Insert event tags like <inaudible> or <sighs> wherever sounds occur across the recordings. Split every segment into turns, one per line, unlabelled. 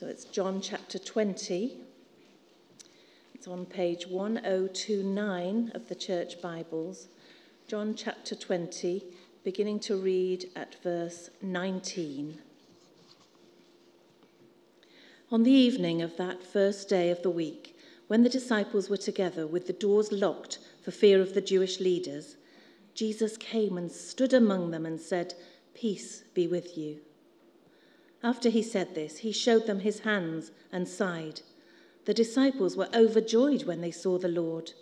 So it's John chapter 20. It's on page 1029 of the Church Bibles. John chapter 20, beginning to read at verse 19. On the evening of that first day of the week, when the disciples were together with the doors locked for fear of the Jewish leaders, Jesus came and stood among them and said, Peace be with you. After he said this, he showed them his hands and side. The disciples were overjoyed when they saw the Lord.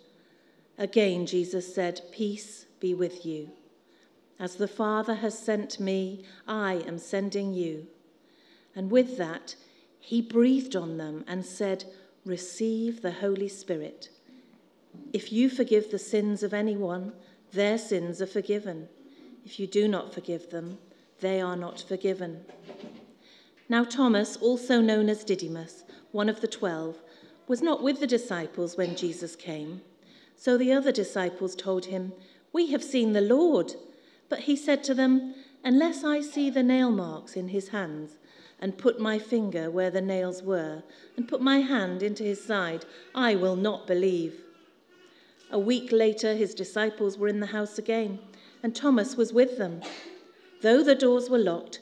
Again, Jesus said, Peace be with you. As the Father has sent me, I am sending you. And with that, he breathed on them and said, Receive the Holy Spirit. If you forgive the sins of anyone, their sins are forgiven. If you do not forgive them, they are not forgiven. Now, Thomas, also known as Didymus, one of the twelve, was not with the disciples when Jesus came. So the other disciples told him, We have seen the Lord. But he said to them, Unless I see the nail marks in his hands, and put my finger where the nails were, and put my hand into his side, I will not believe. A week later, his disciples were in the house again, and Thomas was with them. Though the doors were locked,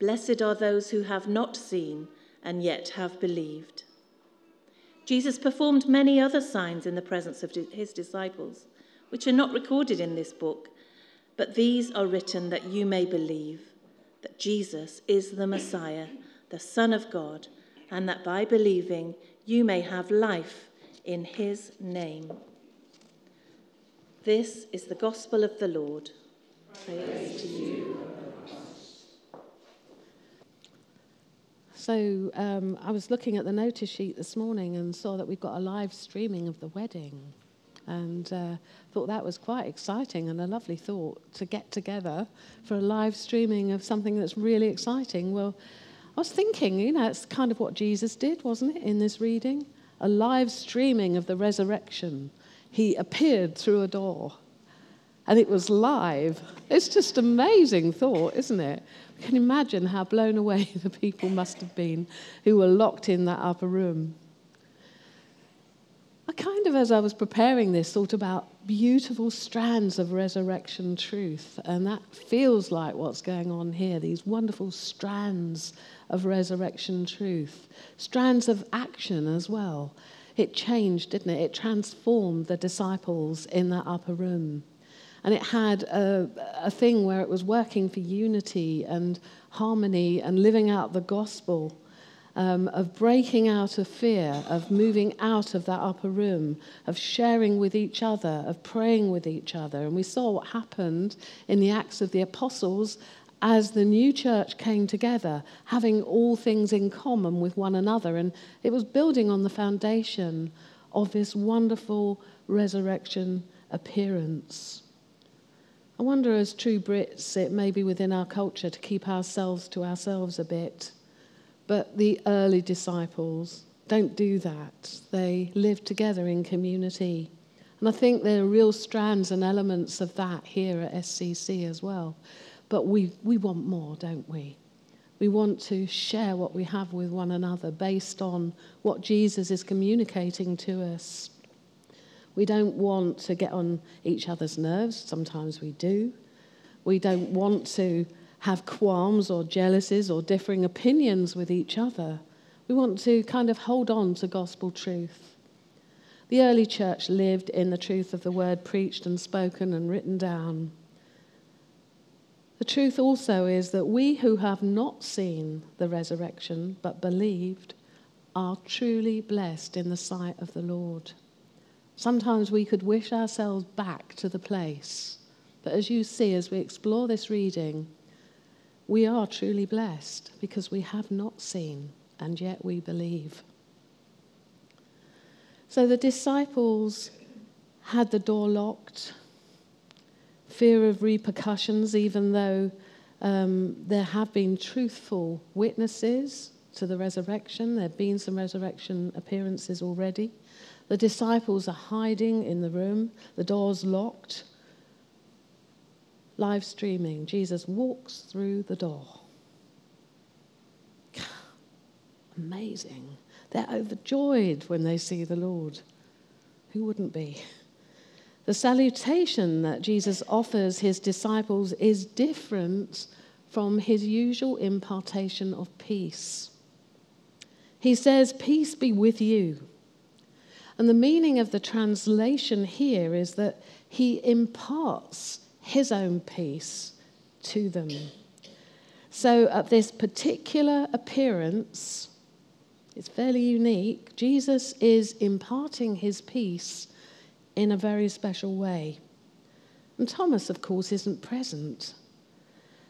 Blessed are those who have not seen and yet have believed. Jesus performed many other signs in the presence of his disciples, which are not recorded in this book, but these are written that you may believe that Jesus is the Messiah, the Son of God, and that by believing you may have life in his name. This is the gospel of the Lord. Praise to you.
So um, I was looking at the notice sheet this morning and saw that we've got a live streaming of the wedding. And uh, thought that was quite exciting and a lovely thought to get together for a live streaming of something that's really exciting. Well, I was thinking, you know, it's kind of what Jesus did, wasn't it, in this reading? A live streaming of the resurrection. He appeared through a door and it was live. It's just amazing thought, isn't it? You can imagine how blown away <laughs> the people must have been who were locked in that upper room. I kind of, as I was preparing this, thought about beautiful strands of resurrection truth, and that feels like what's going on here these wonderful strands of resurrection truth, strands of action as well. It changed, didn't it? It transformed the disciples in that upper room. And it had a, a thing where it was working for unity and harmony and living out the gospel. Um, of breaking out of fear, of moving out of that upper room, of sharing with each other, of praying with each other. And we saw what happened in the Acts of the Apostles as the new church came together, having all things in common with one another. And it was building on the foundation of this wonderful resurrection appearance. I wonder, as true Brits, it may be within our culture to keep ourselves to ourselves a bit. But the early disciples don't do that. They live together in community. And I think there are real strands and elements of that here at SCC as well. But we, we want more, don't we? We want to share what we have with one another based on what Jesus is communicating to us. We don't want to get on each other's nerves. Sometimes we do. We don't want to have qualms or jealousies or differing opinions with each other. We want to kind of hold on to gospel truth. The early church lived in the truth of the word preached and spoken and written down. The truth also is that we who have not seen the resurrection but believed are truly blessed in the sight of the Lord. Sometimes we could wish ourselves back to the place. But as you see, as we explore this reading, we are truly blessed because we have not seen and yet we believe. So the disciples had the door locked, fear of repercussions, even though um, there have been truthful witnesses to the resurrection. There have been some resurrection appearances already. The disciples are hiding in the room, the door's locked. Live streaming, Jesus walks through the door. <sighs> Amazing. They're overjoyed when they see the Lord. Who wouldn't be? The salutation that Jesus offers his disciples is different from his usual impartation of peace. He says, Peace be with you. And the meaning of the translation here is that he imparts his own peace to them. So, at this particular appearance, it's fairly unique. Jesus is imparting his peace in a very special way. And Thomas, of course, isn't present.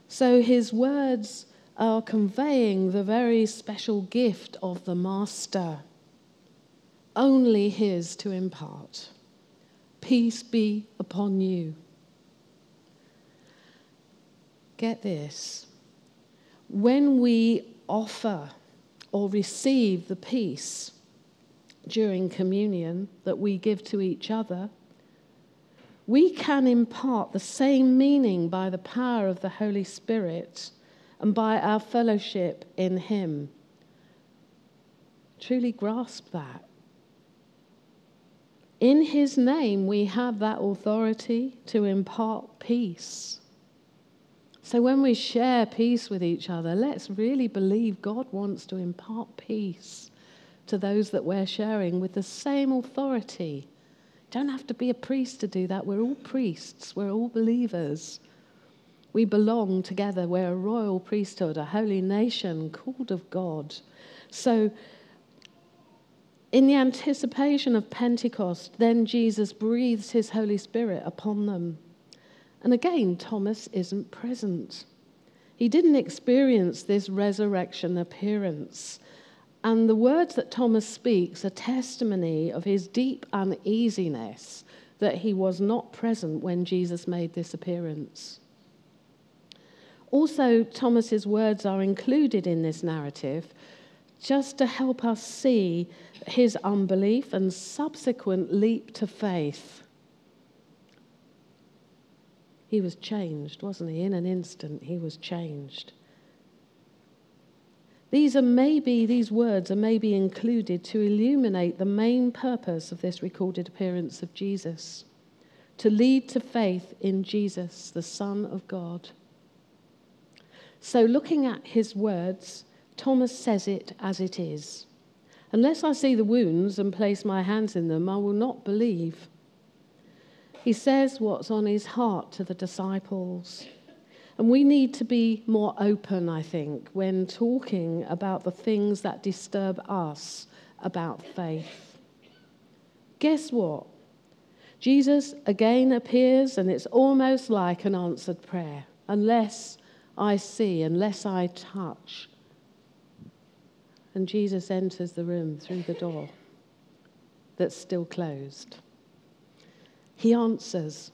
So his words are conveying the very special gift of the Master, only his to impart. Peace be upon you. Get this. When we offer or receive the peace during communion that we give to each other, we can impart the same meaning by the power of the Holy Spirit and by our fellowship in Him. Truly grasp that. In His name, we have that authority to impart peace. So when we share peace with each other, let's really believe God wants to impart peace to those that we're sharing with the same authority. Don't have to be a priest to do that. We're all priests, we're all believers. We belong together. We're a royal priesthood, a holy nation called of God. So, in the anticipation of Pentecost, then Jesus breathes his Holy Spirit upon them. And again, Thomas isn't present. He didn't experience this resurrection appearance. And the words that Thomas speaks are testimony of his deep uneasiness that he was not present when Jesus made this appearance. Also, Thomas's words are included in this narrative just to help us see his unbelief and subsequent leap to faith he was changed, wasn't he? In an instant, he was changed. These are maybe, these words are maybe included to illuminate the main purpose of this recorded appearance of Jesus to lead to faith in Jesus, the Son of God. So, looking at his words, Thomas says it as it is. Unless I see the wounds and place my hands in them, I will not believe. He says what's on his heart to the disciples. And we need to be more open, I think, when talking about the things that disturb us about faith. Guess what? Jesus again appears, and it's almost like an answered prayer. Unless I see, unless I touch. And Jesus enters the room through the door that's still closed. He answers.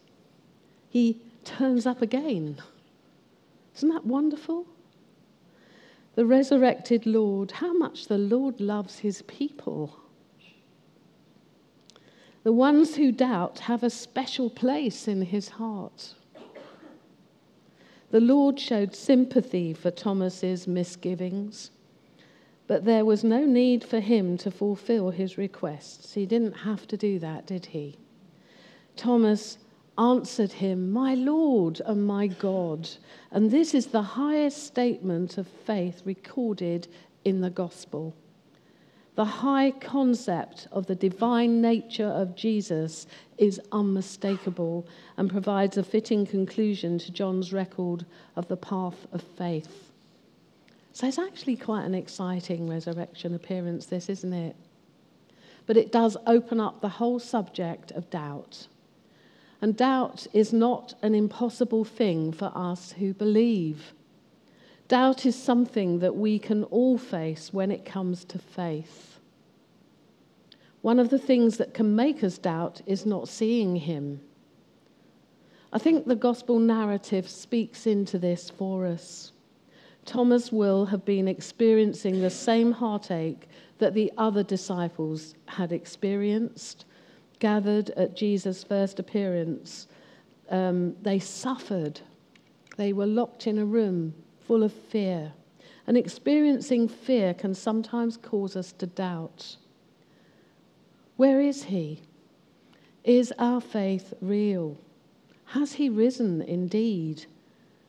He turns up again. Isn't that wonderful? The resurrected Lord, how much the Lord loves his people. The ones who doubt have a special place in his heart. The Lord showed sympathy for Thomas's misgivings, but there was no need for him to fulfill his requests. He didn't have to do that, did he? Thomas answered him, My Lord and my God. And this is the highest statement of faith recorded in the gospel. The high concept of the divine nature of Jesus is unmistakable and provides a fitting conclusion to John's record of the path of faith. So it's actually quite an exciting resurrection appearance, this, isn't it? But it does open up the whole subject of doubt. And doubt is not an impossible thing for us who believe. Doubt is something that we can all face when it comes to faith. One of the things that can make us doubt is not seeing Him. I think the gospel narrative speaks into this for us. Thomas will have been experiencing the same heartache that the other disciples had experienced, gathered at Jesus' first appearance. Um, they suffered. They were locked in a room full of fear. And experiencing fear can sometimes cause us to doubt. Where is he? Is our faith real? Has he risen indeed?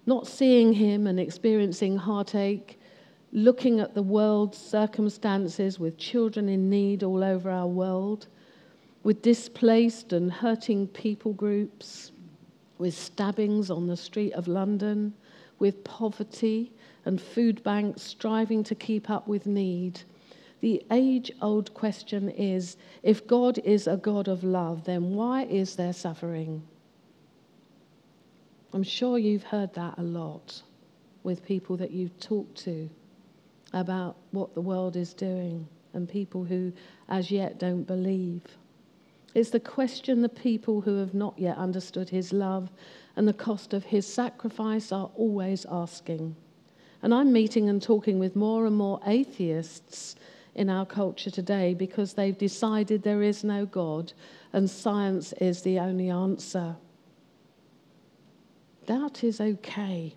Not seeing him and experiencing heartache, looking at the world's circumstances with children in need all over our world, with displaced and hurting people groups, with stabbings on the street of London, with poverty and food banks striving to keep up with need. The age old question is if God is a God of love, then why is there suffering? I'm sure you've heard that a lot with people that you've talked to about what the world is doing and people who as yet don't believe. It's the question the people who have not yet understood his love and the cost of his sacrifice are always asking. And I'm meeting and talking with more and more atheists in our culture today because they've decided there is no God and science is the only answer. Doubt is okay.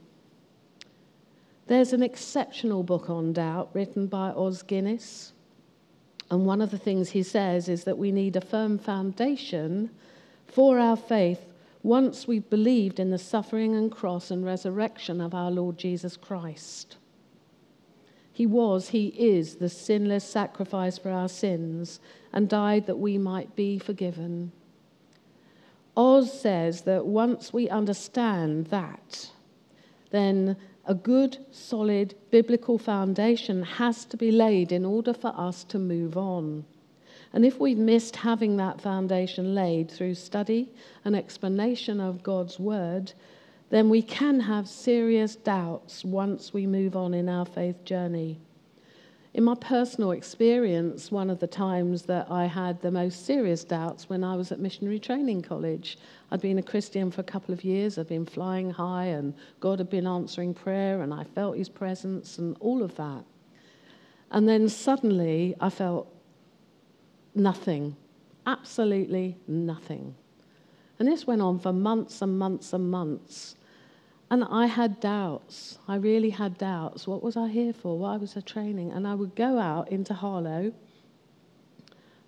There's an exceptional book on doubt written by Os Guinness. And one of the things he says is that we need a firm foundation for our faith once we've believed in the suffering and cross and resurrection of our Lord Jesus Christ. He was, He is the sinless sacrifice for our sins and died that we might be forgiven. Os says that once we understand that, then a good, solid biblical foundation has to be laid in order for us to move on. And if we've missed having that foundation laid through study and explanation of God's word, then we can have serious doubts once we move on in our faith journey. In my personal experience, one of the times that I had the most serious doubts when I was at missionary training college. I'd been a Christian for a couple of years, I'd been flying high, and God had been answering prayer, and I felt His presence and all of that. And then suddenly I felt nothing, absolutely nothing. And this went on for months and months and months. And I had doubts. I really had doubts. What was I here for? Why was I training? And I would go out into Harlow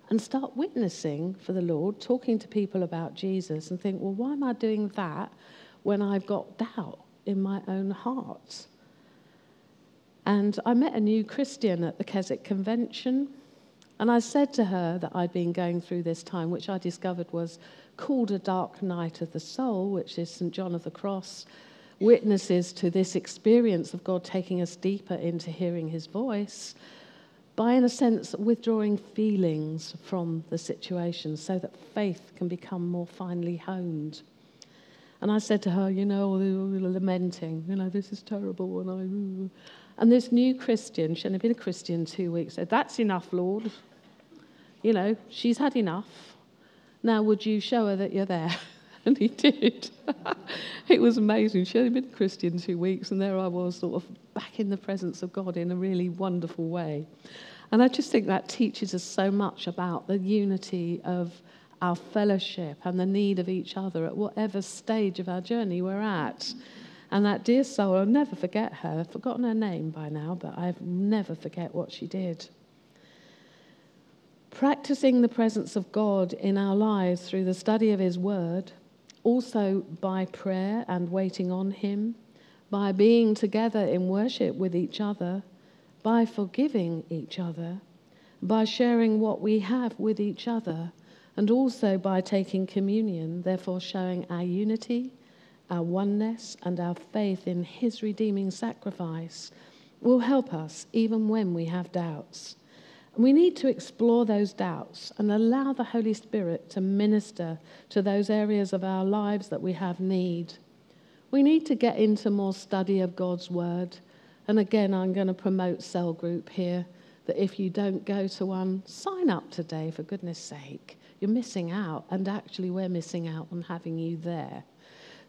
and start witnessing for the Lord, talking to people about Jesus, and think, well, why am I doing that when I've got doubt in my own heart? And I met a new Christian at the Keswick Convention, and I said to her that I'd been going through this time, which I discovered was called a dark night of the soul, which is St. John of the Cross witnesses to this experience of God taking us deeper into hearing his voice by, in a sense, withdrawing feelings from the situation so that faith can become more finely honed. And I said to her, you know, lamenting, you know, this is terrible. And, I, and this new Christian, she had been a Christian two weeks, said, That's enough, Lord. You know, she's had enough. Now, would you show her that you're there? <laughs> and <laughs> he did. <laughs> it was amazing. She had been a Christian two weeks, and there I was, sort of back in the presence of God in a really wonderful way. And I just think that teaches us so much about the unity of our fellowship and the need of each other at whatever stage of our journey we're at. And that dear soul, I'll never forget her. I've forgotten her name by now, but I've never forget what she did. Practicing the presence of God in our lives through the study of His Word also by prayer and waiting on Him, by being together in worship with each other, by forgiving each other, by sharing what we have with each other, and also by taking communion, therefore showing our unity, our oneness, and our faith in His redeeming sacrifice, will help us even when we have doubts. And we need to explore those doubts and allow the Holy Spirit to minister to those areas of our lives that we have need. We need to get into more study of God's Word And again, I'm going to promote cell group here that if you don't go to one, sign up today, for goodness sake. You're missing out, and actually, we're missing out on having you there.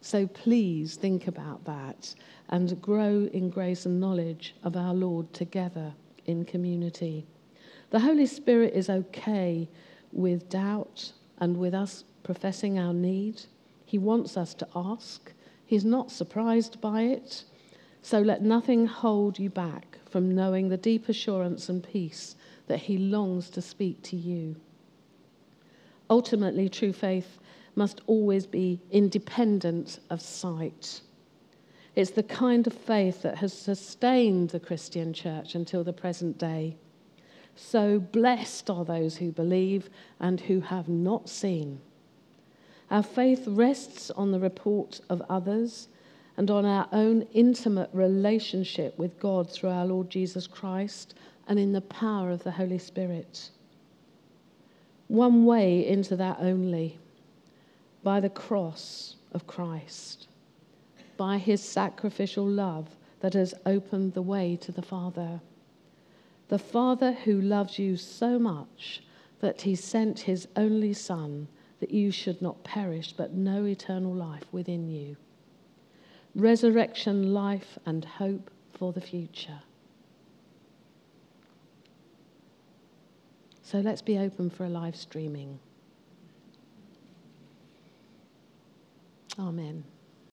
So please think about that and grow in grace and knowledge of our Lord together in community. The Holy Spirit is okay with doubt and with us professing our need. He wants us to ask. He's not surprised by it. So let nothing hold you back from knowing the deep assurance and peace that He longs to speak to you. Ultimately, true faith must always be independent of sight. It's the kind of faith that has sustained the Christian church until the present day. So blessed are those who believe and who have not seen. Our faith rests on the report of others and on our own intimate relationship with God through our Lord Jesus Christ and in the power of the Holy Spirit. One way into that only by the cross of Christ, by his sacrificial love that has opened the way to the Father. The Father who loves you so much that he sent his only Son that you should not perish but know eternal life within you. Resurrection, life, and hope for the future. So let's be open for a live streaming. Amen.